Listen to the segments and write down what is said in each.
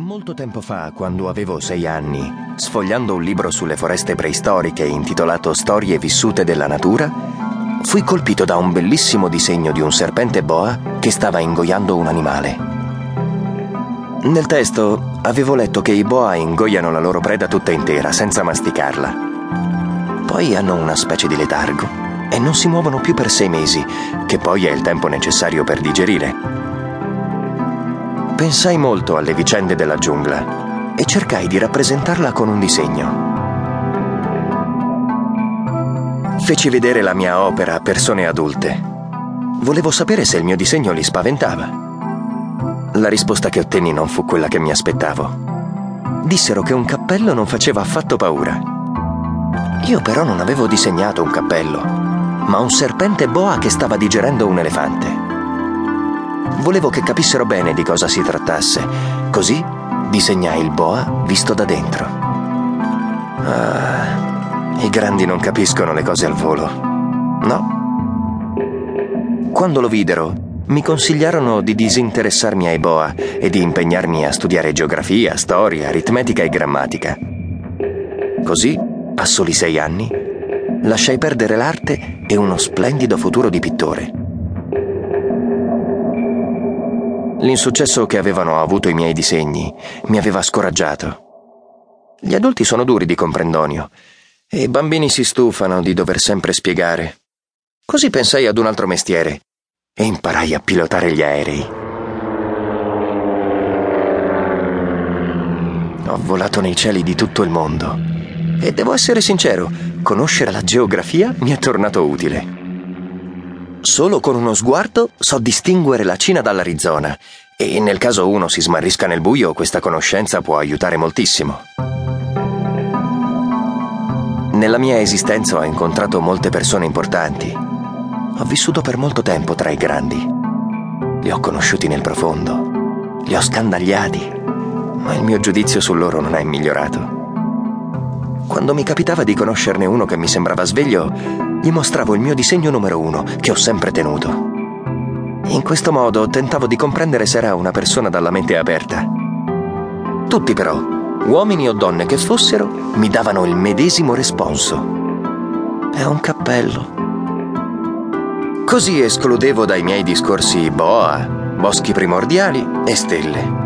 Molto tempo fa, quando avevo sei anni, sfogliando un libro sulle foreste preistoriche intitolato Storie vissute della natura, fui colpito da un bellissimo disegno di un serpente boa che stava ingoiando un animale. Nel testo avevo letto che i boa ingoiano la loro preda tutta intera, senza masticarla. Poi hanno una specie di letargo e non si muovono più per sei mesi, che poi è il tempo necessario per digerire. Pensai molto alle vicende della giungla e cercai di rappresentarla con un disegno. Feci vedere la mia opera a persone adulte. Volevo sapere se il mio disegno li spaventava. La risposta che ottenni non fu quella che mi aspettavo. Dissero che un cappello non faceva affatto paura. Io però non avevo disegnato un cappello, ma un serpente boa che stava digerendo un elefante. Volevo che capissero bene di cosa si trattasse. Così disegnai il boa visto da dentro. Ah, i grandi non capiscono le cose al volo. No. Quando lo videro, mi consigliarono di disinteressarmi ai boa e di impegnarmi a studiare geografia, storia, aritmetica e grammatica. Così, a soli sei anni, lasciai perdere l'arte e uno splendido futuro di pittore. L'insuccesso che avevano avuto i miei disegni mi aveva scoraggiato. Gli adulti sono duri di comprendonio e i bambini si stufano di dover sempre spiegare. Così pensai ad un altro mestiere e imparai a pilotare gli aerei. Ho volato nei cieli di tutto il mondo e devo essere sincero, conoscere la geografia mi è tornato utile. Solo con uno sguardo so distinguere la Cina dall'Arizona e nel caso uno si smarrisca nel buio questa conoscenza può aiutare moltissimo. Nella mia esistenza ho incontrato molte persone importanti. Ho vissuto per molto tempo tra i grandi. Li ho conosciuti nel profondo, li ho scandagliati, ma il mio giudizio su loro non è migliorato. Quando mi capitava di conoscerne uno che mi sembrava sveglio, gli mostravo il mio disegno numero uno, che ho sempre tenuto. In questo modo tentavo di comprendere se era una persona dalla mente aperta. Tutti però, uomini o donne che fossero, mi davano il medesimo responso. È un cappello. Così escludevo dai miei discorsi boa, boschi primordiali e stelle.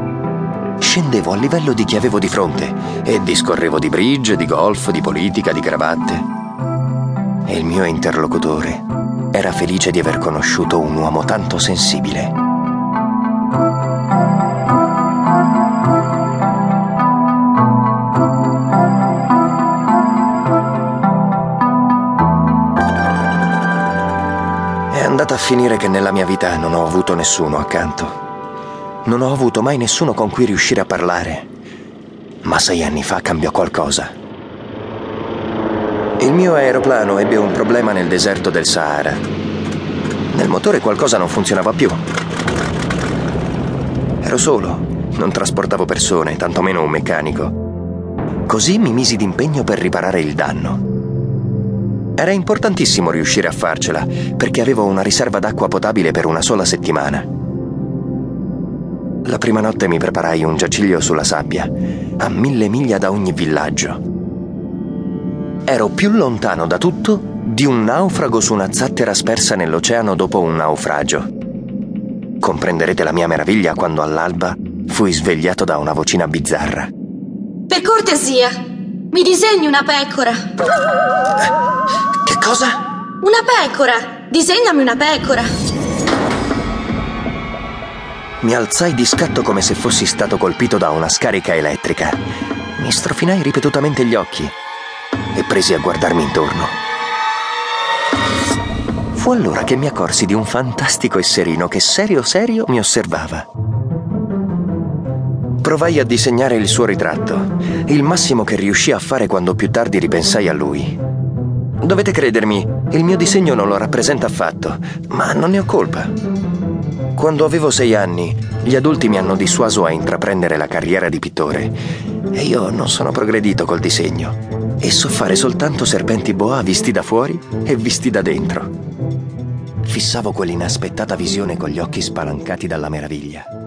Scendevo al livello di chi avevo di fronte e discorrevo di bridge, di golf, di politica, di cravatte e il mio interlocutore era felice di aver conosciuto un uomo tanto sensibile. È andata a finire che nella mia vita non ho avuto nessuno accanto. Non ho avuto mai nessuno con cui riuscire a parlare. Ma sei anni fa cambiò qualcosa. Il mio aeroplano ebbe un problema nel deserto del Sahara. Nel motore qualcosa non funzionava più. Ero solo, non trasportavo persone, tantomeno un meccanico. Così mi misi d'impegno per riparare il danno. Era importantissimo riuscire a farcela, perché avevo una riserva d'acqua potabile per una sola settimana. La prima notte mi preparai un giaciglio sulla sabbia, a mille miglia da ogni villaggio ero più lontano da tutto di un naufrago su una zattera spersa nell'oceano dopo un naufragio. Comprenderete la mia meraviglia quando all'alba fui svegliato da una vocina bizzarra. Per cortesia, mi disegni una pecora. Che cosa? Una pecora! Disegnami una pecora! Mi alzai di scatto come se fossi stato colpito da una scarica elettrica. Mi strofinai ripetutamente gli occhi presi a guardarmi intorno. Fu allora che mi accorsi di un fantastico esserino che serio serio mi osservava. Provai a disegnare il suo ritratto, il massimo che riuscì a fare quando più tardi ripensai a lui. Dovete credermi, il mio disegno non lo rappresenta affatto, ma non ne ho colpa. Quando avevo sei anni, gli adulti mi hanno dissuaso a intraprendere la carriera di pittore e io non sono progredito col disegno e so fare soltanto serpenti boa visti da fuori e visti da dentro. Fissavo quell'inaspettata visione con gli occhi spalancati dalla meraviglia.